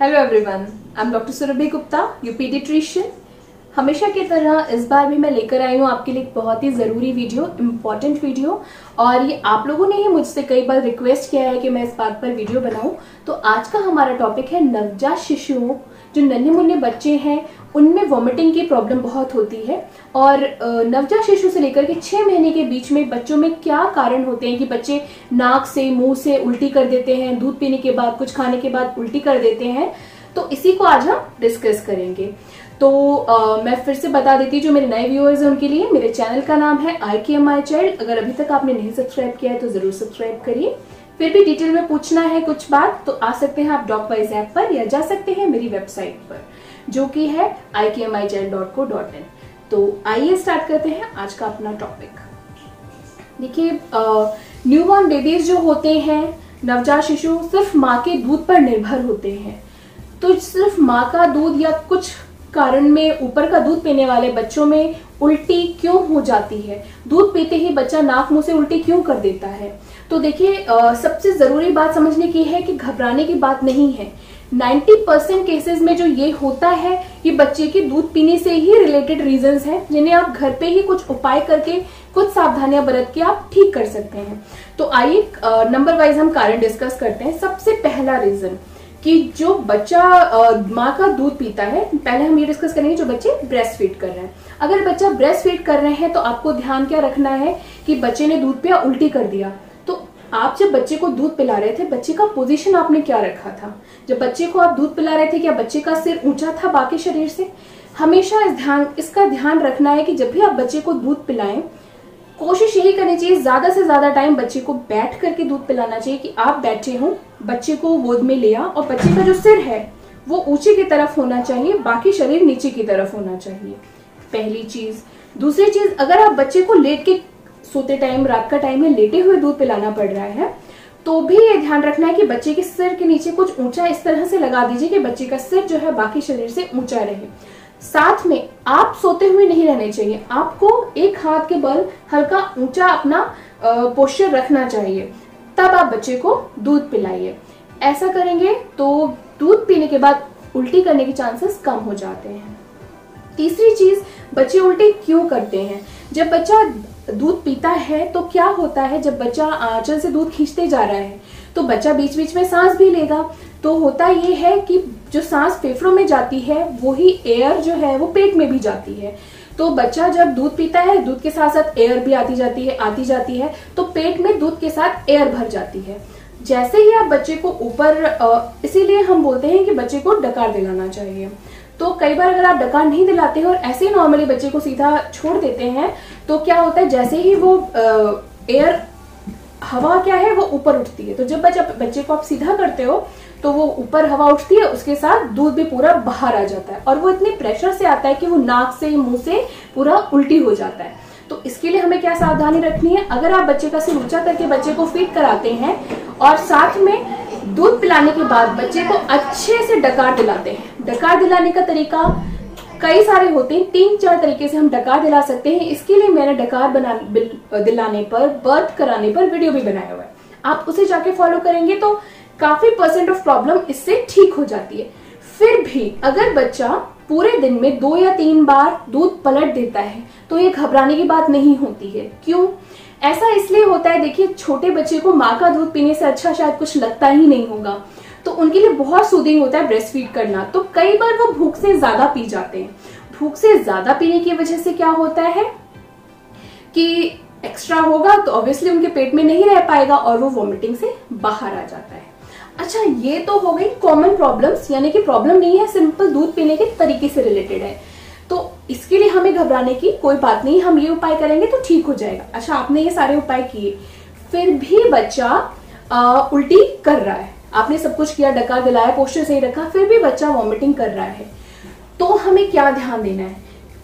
Hello everyone I am doctor Surabhi Gupta you paediatrician हमेशा की तरह इस बार भी मैं लेकर आई हूँ आपके लिए एक बहुत ही ज़रूरी वीडियो इंपॉर्टेंट वीडियो। और ये आप लोगों ने ही मुझसे कई बार रिक्वेस्ट किया है कि मैं इस बात पर वीडियो बनाऊँ। तो आज का हमारा टॉपिक है नवजात शिशुओं जो नन्हे मुन्ने बच्चे हैं उनमें वॉमिटिंग की प्रॉब्लम बहुत होती है और नवजात शिशु से लेकर के छः महीने के बीच में बच्चों में क्या कारण होते हैं कि बच्चे नाक से मुँह से उल्टी कर देते हैं दूध पीने के बाद कुछ खाने के बाद उल्टी कर देते हैं तो इसी को आज हम डिस्कस करेंगे। तो आ, मैं फिर से बता देती हूँ जो मेरे नए व्यूअर्स हैं उनके लिए मेरे चैनल का नाम है I K M I child अगर अभी तक आपने नहीं सब्सक्राइब किया है तो ज़रूर सब्सक्राइब करिए। फिर भी डिटेल में पूछना है कुछ बात तो आ सकते हैं आप डॉक वाइज ऐप पर या जा सकते हैं मेरी वेबसाइट पर, जो कि है I K M I child dot co dot in तो आइए स्टार्ट करते हैं आज का अपना टॉपिक देखिए न्यू बॉर्न बेबीज जो होते हैं, नवजात शिशु सिर्फ़ माँ के दूध पर निर्भर होते हैं। तो सिर्फ़ माँ का दूध या कुछ कारण में ऊपर का दूध पीने वाले बच्चों में उल्टी क्यों हो जाती है? दूध पीते ही बच्चा नाक मुँह से उल्टी क्यों कर देता है? तो देखिए सबसे ज़रूरी बात समझने की है कि घबराने की बात नहीं है। 90 परसेंट केसेस में जो ये होता है, ये बच्चे के दूध पीने से ही रिलेटेड रीजन है, जिन्हें आप घर पे ही कुछ उपाय करके, कुछ सावधानियाँ बरत के आप ठीक कर सकते हैं। तो आइए नंबर वाइज हम कारण डिस्कस करते हैं। सबसे पहला रीजन कि जो बच्चा माँ का दूध पीता है, पहले हम ये डिस्कस करेंगे जो बच्चे ब्रेस्ट फ़ीड कर रहे हैं। अगर बच्चा ब्रेस्ट फ़ीड कर रहे हैं तो आपको ध्यान क्या रखना है कि बच्चे ने दूध पिया, उल्टी कर दिया। आप जब बच्चे को दूध पिला रहे थे, बच्चे का पोजीशन आपने क्या रखा था? जब बच्चे को आप दूध पिला रहे थे क्या बच्चे का सिर ऊँचा था बाकी शरीर से? हमेशा इस ध्यान, इसका ध्यान रखना है कि जब भी आप बच्चे को दूध पिलाएँ, कोशिश यही करनी चाहिए, ज़्यादा से ज़्यादा टाइम बच्चे को बैठ करके दूध पिलाना चाहिए कि आप बैठे हो, बच्चे को गोद में लिया और बच्चे का जो सिर है, वो ऊँचे की तरफ़ होना चाहिए, बाकी शरीर नीचे की तरफ़ होना चाहिए। पहली चीज़। दूसरी चीज़, अगर आप बच्चे को लेट के सोते टाइम, रात का टाइम में लेटे हुए दूध पिलाना पड़ रहा है। तो भी ये ध्यान रखना है कि बच्चे के सिर के नीचे कुछ ऊँचा इस तरह से लगा दीजिए कि बच्चे का सिर जो है बाकी शरीर से ऊँचा रहे। साथ में आप सोते हुए नहीं रहने चाहिए। आपको एक हाथ के बल हल्का ऊँचा अपना पोस्चर रखना चाहिए। तब आप बच्चे को दूध पिलाइए। ऐसा करेंगे तो दूध पीने के बाद उल्टी करने के चांसेस कम हो जाते हैं। तीसरी चीज़, बच्चे उल्टी क्यों करते हैं? जब बच्चा दूध पीता है तो क्या होता है जब बच्चा आंचल से दूध खींचते जा रहा है? तो बच्चा बीच बीच में सांस भी लेगा। तो होता ये है कि जो सांस फेफड़ों में जाती है, वही एयर जो है वो पेट में भी जाती है। तो बच्चा जब दूध पीता है, दूध के साथ साथ एयर भी आती जाती है, आती जाती है तो पेट में दूध के साथ एयर भर जाती है। जैसे ही आप बच्चे को ऊपर इसीलिए हम बोलते हैं कि बच्चे को डकार दिलाना चाहिए। तो कई बार अगर आप डकार नहीं दिलाते हैं और ऐसे ही नॉर्मली बच्चे को सीधा छोड़ देते हैं तो क्या होता है, जैसे ही वो एयर हवा क्या है, वो ऊपर उठती है। तो जब बच्चा, बच्चे को आप सीधा करते हो तो वो ऊपर हवा उठती है, उसके साथ दूध भी पूरा बाहर आ जाता है। और वो इतने प्रेशर से आता है कि वो नाक से, मुँह से पूरा उल्टी हो जाता है। तो इसके लिए हमें क्या सावधानी रखनी है? अगर आप बच्चे का सिर ऊँचा करके बच्चे को फ़ीड कराते हैं, और साथ में दूध पिलाने के बाद बच्चे को अच्छे से डकार दिलाते हैं। डकार दिलाने का तरीका कई सारे होते हैं, तीन चार तरीके से हम डकार दिला सकते हैं। इसके लिए मैंने डकार बना दिलाने पर, बर्थ कराने पर वीडियो भी बनाया हुआ है। आप उसे जाके फॉलो करेंगे तो काफ़ी परसेंट ऑफ़ प्रॉब्लम इससे ठीक हो जाती है। फिर भी अगर बच्चा पूरे दिन में दो या तीन बार दूध पलट देता है तो ये घबराने की बात नहीं होती है। क्यों? ऐसा इसलिए होता है, देखिए, छोटे बच्चे को माँ का दूध पीने से अच्छा शायद कुछ लगता ही नहीं होगा। तो उनके लिए बहुत सूदिंग होता है ब्रेस्ट फ़ीड करना। तो कई बार वो भूख से ज़्यादा पी जाते हैं। भूख से ज़्यादा पीने की वजह से क्या होता है कि एक्स्ट्रा होगा तो ऑब्वियसली उनके पेट में नहीं रह पाएगा और वो वॉमिटिंग से बाहर आ जाता है। अच्छा ये तो हो गई कॉमन प्रॉब्लम्स यानी कि प्रॉब्लम नहीं है सिंपल दूध पीने के तरीके से रिलेटेड है। तो इसके लिए हमें घबराने की कोई बात नहीं हम ये उपाय करेंगे तो ठीक हो जाएगा। अच्छा आपने ये सारे उपाय किए। फिर भी बच्चा आ, उल्टी कर रहा है। आपने सब कुछ किया, डका, दिलाया पोस्टर सही रखा, फिर भी बच्चा वॉमिटिंग कर रहा है। तो हमें क्या ध्यान देना है?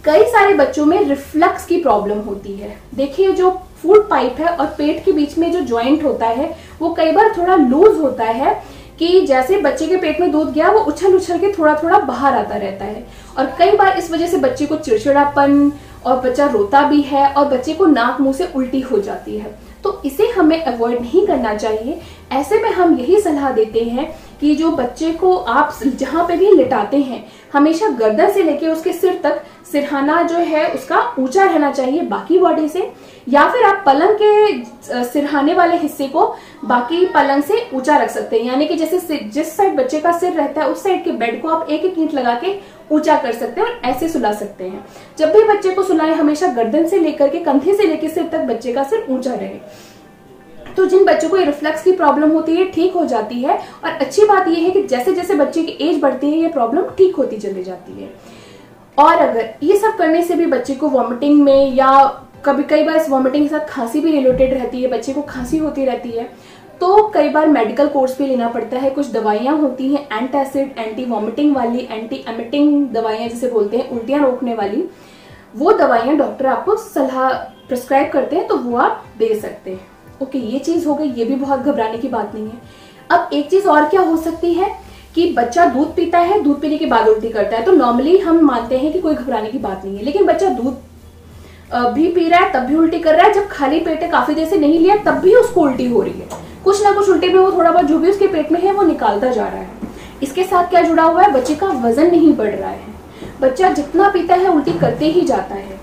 कई सारे बच्चों में रिफ्लक्स की प्रॉब्लम होती है। देखिए, जो फ़ूड पाइप है और पेट के बीच में जो ज्वाइंट होता है, वो कई बार थोड़ा लूज होता है कि जैसे बच्चे के पेट में दूध गया, वो उछल उछल के थोड़ा थोड़ा बाहर आता रहता है। और कई बार इस वजह से बच्चे को चिड़चिड़ापन और बच्चा रोता भी है और बच्चे को नाक मुँह से उल्टी हो जाती है। तो इसे हमें अवॉइड नहीं करना चाहिए। ऐसे में हम यही सलाह देते हैं कि जो बच्चे को आप जहाँ पे भी लिटाते हैं, हमेशा गर्दन से लेके उसके सिर तक सिरहाना जो है, उसका ऊँचा रहना चाहिए बाकी बॉडी से, या फिर आप पलंग के सिरहाने वाले हिस्से को बाकी पलंग से ऊँचा रख सकते हैं। यानी कि जैसे जिस साइड बच्चे का सिर रहता है, उस साइड के बेड को आप एक एक इंच लगा के ऊँचा कर सकते हैं और ऐसे सुला सकते हैं। जब भी बच्चे को सुलाए, हमेशा गर्दन से लेकर के कंधे से लेकर सिर तक बच्चे का सिर ऊँचा रहे। तो जिन बच्चों को रिफ्लेक्स की प्रॉब्लम होती है ठीक हो जाती है। और अच्छी बात यह है कि जैसे जैसे बच्चे की एज बढ़ती है, ये प्रॉब्लम ठीक होती चली जाती है। और अगर ये सब करने से भी बच्चे को वॉमिटिंग में या कभी कई बार इस वॉमिटिंग के साथ खांसी भी रिलेटेड रहती है, बच्चे को खांसी होती रहती है तो कई बार मेडिकल कोर्स भी लेना पड़ता है। कुछ दवाइयाँ होती हैं एंटासिड एंटी वॉमिटिंग वाली एंटी एमिटिंग दवाइयाँ जिसे बोलते हैं, उल्टियाँ रोकने वाली। वो दवाइयाँ डॉक्टर आपको सलाह प्रिस्क्राइब करते हैं तो वो आप दे सकते हैं। ओके, ये चीज़ हो गई, ये भी बहुत घबराने की बात नहीं है। अब एक चीज़ और क्या हो सकती है कि बच्चा दूध पीता है, दूध पीने के बाद उल्टी करता है तो नॉर्मली हम मानते हैं कि कोई घबराने की बात नहीं है, लेकिन बच्चा दूध भी पी रहा है, तब भी उल्टी कर रहा है, जब खाली पेट है, काफ़ी देर से नहीं लिया, तब भी उसको उल्टी हो रही है। कुछ ना कुछ उल्टी में वो थोड़ा बहुत जो भी उसके पेट में है, वो निकालता जा रहा है। इसके साथ क्या जुड़ा हुआ है? बच्चे का वज़न नहीं बढ़ रहा है। बच्चा जितना पीता है, उल्टी करते ही जाता है।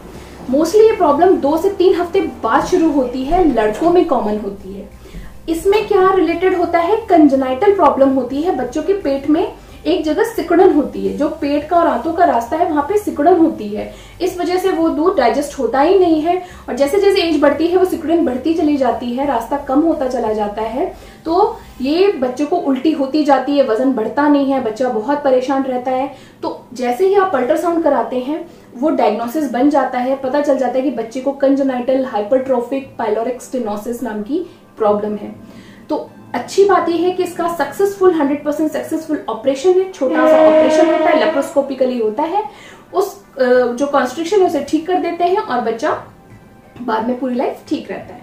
मोस्टली ये प्रॉब्लम दो से तीन हफ़्ते बाद शुरू होती है, लड़कों में कॉमन होती है। इसमें क्या रिलेटेड होता है? कंजनाइटल प्रॉब्लम होती है, बच्चों के पेट में एक जगह सिकुड़न होती है। जो पेट का और आंतों का रास्ता है, वहाँ पे सिकुड़न होती है। इस वजह से वो दूध डाइजेस्ट होता ही नहीं है और जैसे जैसे एज बढ़ती है, वो सिकुड़न बढ़ती चली जाती है, रास्ता कम होता चला जाता है। तो ये बच्चों को उल्टी होती जाती है, वज़न बढ़ता नहीं है, बच्चा बहुत परेशान रहता है। तो जैसे ही आप अल्ट्रासाउंड कराते हैं, वो डायग्नोसिस बन जाता है, पता चल जाता है कि बच्चे को कंजनाइटल हाइपरट्रोफिक पाइलोरिक स्टेनोसिस नाम की प्रॉब्लम है। तो अच्छी बात यह है कि इसका सक्सेसफुल 100 परसेंट सक्सेसफुल ऑपरेशन है, छोटा सा ऑपरेशन होता है लेप्रोस्कोपिकली होता है। उस जो कॉन्स्ट्रिक्शन है, उसे ठीक कर देते हैं और बच्चा बाद में पूरी लाइफ ठीक रहता है।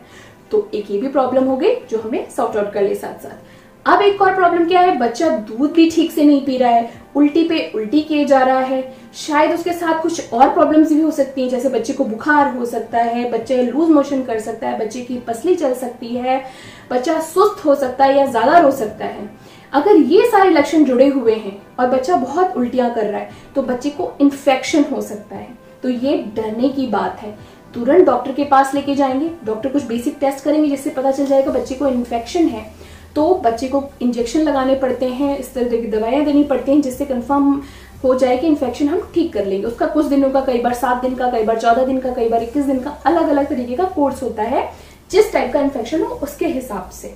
तो एक ये भी प्रॉब्लम हो गई, जो हमें सॉर्ट आउट कर ले साथ साथ अब एक और प्रॉब्लम क्या है? बच्चा दूध भी ठीक से नहीं पी रहा है। उल्टी पे उल्टी किए जा रहा है। शायद उसके साथ कुछ और प्रॉब्लम्स भी हो सकती हैं, जैसे बच्चे को बुखार हो सकता है, बच्चे लूज मोशन कर सकता है, बच्चे की पसली चल सकती है, बच्चा सुस्त हो सकता है या ज़्यादा रो सकता है। अगर ये सारे लक्षण जुड़े हुए हैं और बच्चा बहुत उल्टियाँ कर रहा है तो बच्चे को इन्फेक्शन हो सकता है। तो ये डरने की बात है। तुरंत डॉक्टर के पास लेके जाएँगे। डॉक्टर कुछ बेसिक टेस्ट करेंगे जिससे पता चल जाएगा बच्चे को इन्फेक्शन है। तो बच्चे को इंजेक्शन लगाने पड़ते हैं, इस तरह की दवाइयाँ देनी पड़ती हैं, जिससे कंफर्म हो जाए कि इन्फेक्शन हम ठीक कर लेंगे। उसका कुछ दिनों का, कई बार सात दिन का, कई बार चौदह दिन का, कई बार इक्कीस दिन का अलग अलग तरीके का कोर्स होता है, जिस टाइप का इन्फेक्शन हो उसके हिसाब से।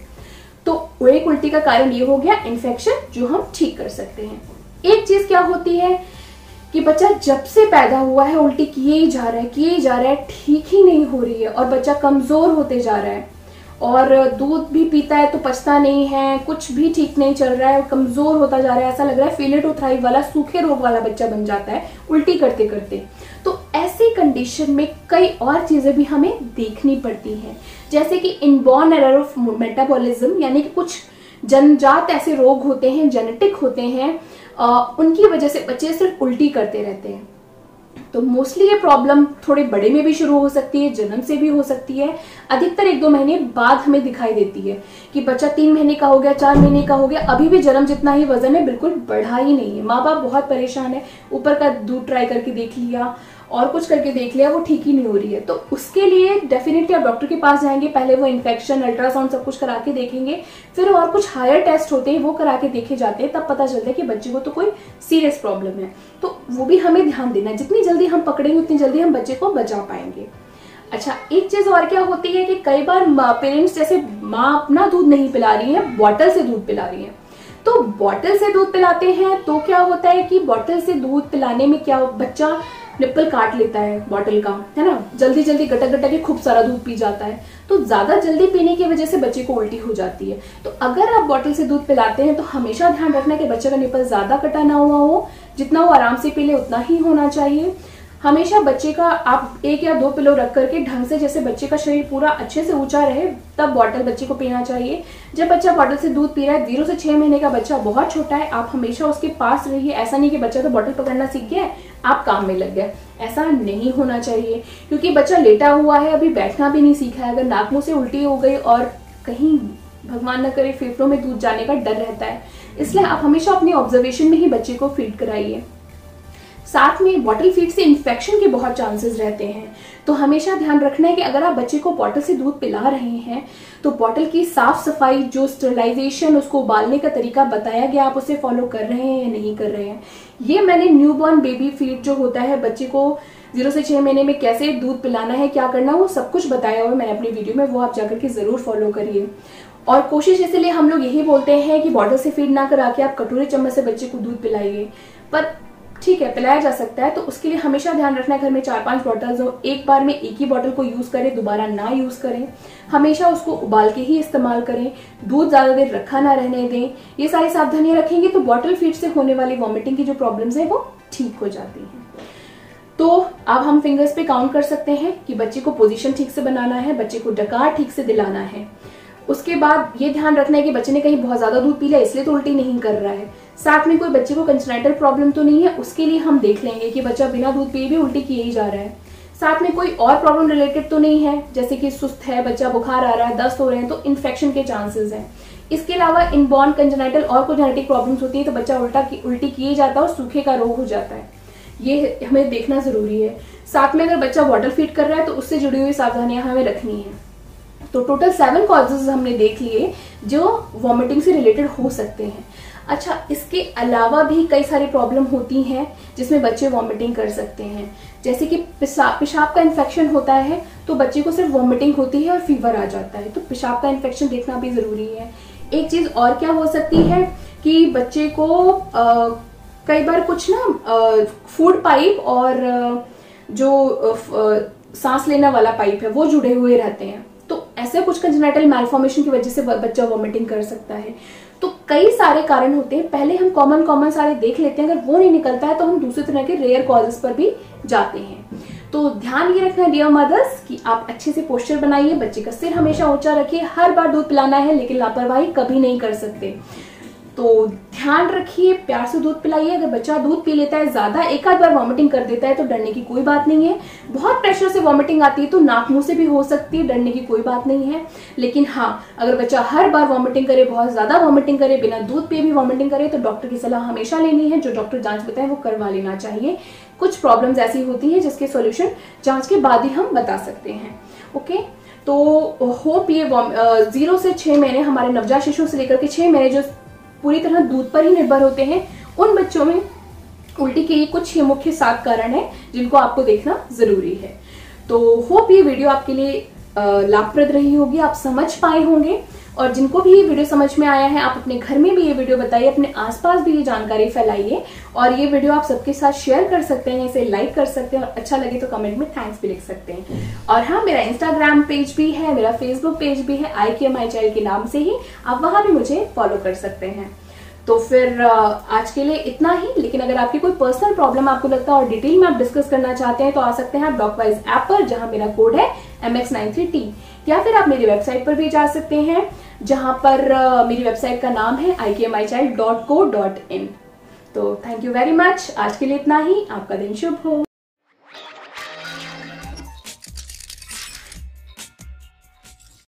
तो एक उल्टी का कारण ये हो गया इन्फेक्शन जो हम ठीक कर सकते हैं। एक चीज़ क्या होती है कि बच्चा जब से पैदा हुआ है, उल्टी किए ही जा रहा है, किए ही जा रहा है, ठीक ही नहीं हो रही है, और बच्चा कमज़ोर होते जा रहा है और दूध भी पीता है तो पचता नहीं है, कुछ भी ठीक नहीं चल रहा है, कमज़ोर होता जा रहा है। ऐसा लग रहा है फेलेटोथ्राइव वाला सूखे रोग वाला बच्चा बन जाता है, उल्टी करते करते। तो ऐसी कंडीशन में कई और चीज़ें भी हमें देखनी पड़ती हैं। जैसे कि इनबॉर्न एरर ऑफ़ मेटाबॉलिज्म यानी कि कुछ जनजात ऐसे रोग होते हैं जेनेटिक होते हैं उनकी वजह से बच्चे सिर्फ़ उल्टी करते रहते हैं। तो मोस्टली ये प्रॉब्लम थोड़े बड़े में भी शुरू हो सकती है, जन्म से भी हो सकती है। अधिकतर एक दो महीने बाद हमें दिखाई देती है कि बच्चा तीन महीने का हो गया, चार महीने का हो गया। अभी भी जन्म जितना ही वज़न है, बिल्कुल बढ़ा ही नहीं है। माँ बाप बहुत परेशान है। ऊपर का दूध ट्राई करके देख लिया और कुछ करके देख लिया, वो ठीक ही नहीं हो रही है। तो उसके लिए डेफिनेटली आप डॉक्टर के पास जाएँगे, पहले वो इन्फेक्शन अल्ट्रासाउंड सब कुछ करा के देखेंगे। फिर और कुछ हायर टेस्ट होते हैं, वो करा के देखे जाते हैं, तब पता चलता है कि बच्चे को तो कोई सीरियस प्रॉब्लम है। तो वो भी हमें ध्यान देना है। जितनी जल्दी हम पकड़ेंगे, उतनी जल्दी हम बच्चे को बचा पाएँगे। अच्छा एक चीज़ और क्या होती है कि कई बार पेरेंट्स जैसे माँ अपना दूध नहीं पिला रही है बॉटल से दूध पिला रही है। तो बॉटल से दूध पिलाते हैं तो क्या होता है कि बॉटल से दूध पिलाने में क्या बच्चा निप्पल काट लेता है बॉटल का, है ना? जल्दी जल्दी गटक गटक के खूब सारा दूध पी जाता है। तो ज़्यादा जल्दी पीने की वजह से बच्चे को उल्टी हो जाती है। तो अगर आप बॉटल से दूध पिलाते हैं तो हमेशा ध्यान रखना कि बच्चे का निप्पल ज़्यादा कटा ना हुआ हो। जितना वो आराम से पी ले, उतना ही होना चाहिए। हमेशा बच्चे का, आप एक या दो पिलो रख करके ढंग से जैसे बच्चे का शरीर पूरा अच्छे से ऊँचा रहे, तब बॉटल बच्चे को पीना चाहिए। जब बच्चा बॉटल से दूध पी रहा है ज़ीरो से छह महीने का बच्चा बहुत छोटा है, आप हमेशा उसके पास रहिए। ऐसा नहीं कि बच्चा तो बॉटल पकड़ना सीख गया है, आप काम में लग गए। ऐसा नहीं होना चाहिए, क्योंकि बच्चा लेटा हुआ है, अभी बैठना भी नहीं सीखा है। अगर नाक मुँह से उल्टी हो गई और कहीं भगवान न करे फेफड़ों में दूध जाने का डर रहता है। इसलिए आप हमेशा अपने ऑब्जर्वेशन में ही बच्चे को फ़ीड कराइए। साथ में बॉटल फ़ीड से इन्फेक्शन के बहुत चांसेस रहते हैं। तो हमेशा ध्यान रखना है कि अगर आप बच्चे को बॉटल से दूध पिला रहे हैं तो बॉटल की साफ़ सफ़ाई, जो स्टरलाइजेशन उसको उबालने का तरीका बताया गया, आप उसे फॉलो कर रहे हैं या नहीं कर रहे हैं। ये मैंने न्यूबॉर्न बेबी फ़ीड जो होता है, बच्चे को ज़ीरो से छह महीने में कैसे दूध पिलाना है, क्या करना वो सब कुछ बताया हुआ मैंने अपनी वीडियो में, वो आप जाकर के ज़रूर फॉलो करिए। और कोशिश इसलिए हम लोग यही बोलते हैं कि बॉटल से फ़ीड ना करा के आप कटोरे चम्मच से बच्चे को दूध पिलाइए। पर ठीक है, पिलाया जा सकता है तो उसके लिए हमेशा ध्यान रखना है, घर में चार पाँच बॉटल्स हो, एक बार में एक ही बॉटल को यूज़ करें, दोबारा ना यूज़ करें, हमेशा उसको उबाल के ही इस्तेमाल करें, दूध ज़्यादा देर रखा ना रहने दें, ये सारी सावधानियाँ रखेंगे तो बॉटल फ़ीड से होने वाली वॉमिटिंग की जो प्रॉब्लम्स है वो ठीक हो जाती है। तो अब हम फिंगर्स पे काउंट कर सकते हैं कि बच्चे को पोजीशन ठीक से बनाना है, बच्चे को डकार ठीक से दिलाना है। उसके बाद ये ध्यान रखना है कि बच्चे ने कहीं बहुत ज़्यादा दूध पी लिया इसलिए तो उल्टी नहीं कर रहा है। साथ में कोई बच्चे को कंजनाइटल प्रॉब्लम तो नहीं है उसके लिए हम देख लेंगे कि बच्चा बिना दूध पिए भी उल्टी किए ही जा रहा है। साथ में कोई और प्रॉब्लम रिलेटेड तो नहीं है जैसे कि सुस्त है बच्चा बुखार आ रहा है दस्त हो रहे हैं तो इन्फेक्शन के चांसेस हैं। इसके अलावा इनबॉर्न कंजनाइटल और कोई जेनेटिक प्रॉब्लम्स होती है तो बच्चा उल्टा की, उल्टी किए जाता है और सूखे का रोग हो जाता है। ये हमें देखना ज़रूरी है। साथ में अगर बच्चा वाटर फ़ीड कर रहा है तो उससे जुड़ी हुई सावधानियाँ हमें रखनी है। तो टोटल सेवन कॉजेज हमने देख लिए जो वॉमिटिंग से रिलेटेड हो सकते हैं। अच्छा इसके अलावा भी कई सारी प्रॉब्लम होती हैं जिसमें बच्चे वॉमिटिंग कर सकते हैं। जैसे कि पेशाब पेशाब का इन्फेक्शन होता है तो बच्चे को सिर्फ़ वॉमिटिंग होती है और फीवर आ जाता है। तो पेशाब का इन्फेक्शन देखना भी ज़रूरी है। एक चीज़ और क्या हो सकती है कि बच्चे को कई बार कुछ ना फ़ूड पाइप और जो सांस लेने वाला पाइप है, वो जुड़े हुए रहते हैं। ऐसे कुछ कंजनेटल मैलफॉर्मेशन की वजह से बच्चा वॉमिटिंग कर सकता है। तो कई सारे कारण होते हैं। पहले हम कॉमन कॉमन सारे देख लेते हैं। अगर वो नहीं निकलता है तो हम दूसरे तरह के रेयर कॉजेस पर भी जाते हैं। तो ध्यान ये रखना डियर मदर्स कि आप अच्छे से पोस्चर बनाइए, बच्चे का सिर हमेशा ऊँचा रखिए। हर बार दूध पिलाना है, लेकिन लापरवाही कभी नहीं कर सकते। तो ध्यान रखिए, प्यार से दूध पिलाइए। अगर बच्चा दूध पी लेता है, ज़्यादा एक आध बार वॉमिटिंग कर देता है तो डरने की कोई बात नहीं है। बहुत प्रेशर से वॉमिटिंग आती है तो नाक मुँह से भी हो सकती है, डरने की कोई बात नहीं है। लेकिन हाँ अगर बच्चा हर बार वॉमिटिंग करे, बहुत ज़्यादा वॉमिटिंग करे, बिना दूध पिए भी वॉमिटिंग करे तो डॉक्टर की सलाह हमेशा लेनी है। जो डॉक्टर जाँच बताए, वो करवा लेना चाहिए। कुछ प्रॉब्लम्स ऐसी होती है, जिसके सोल्यूशन जाँच के बाद ही हम बता सकते हैं। ओके तो होप ये ज़ीरो से छह महीने, हमारे नवजात शिशु से लेकर के छह महीने, जो पूरी तरह दूध पर ही निर्भर होते हैं। उन बच्चों में उल्टी के ये कुछ मुख्य सात कारण हैं, जिनको आपको देखना ज़रूरी है। तो होप ये वीडियो आपके लिए लाभप्रद रही होगी, आप समझ पाए होंगे। और जिनको भी ये वीडियो समझ में आया है, आप अपने घर में भी ये वीडियो बताइए, अपने आसपास भी ये जानकारी फैलाइए और ये वीडियो आप सबके साथ शेयर कर सकते हैं, इसे लाइक कर सकते हैं और अच्छा लगे तो कमेंट में थैंक्स भी लिख सकते हैं। और हाँ मेरा इंस्टाग्राम पेज भी है, मेरा फेसबुक पेज भी है आई के के नाम से ही आप वहाँ भी मुझे फॉलो कर सकते हैं। तो फिर आज के लिए इतना ही, लेकिन अगर आपकी कोई पर्सनल प्रॉब्लम आपको लगता है और डिटेल में आप डिस्कस करना चाहते हैं तो आ सकते हैं आप डॉकवाइज ऐप पर, जहाँ मेरा कोड है M X nine three T या फिर आप मेरी वेबसाइट पर भी जा सकते हैं, जहाँ पर मेरी वेबसाइट का नाम है I K M I child dot co dot in तो थैंक यू वेरी मच आज के लिए इतना ही। आपका दिन शुभ हो।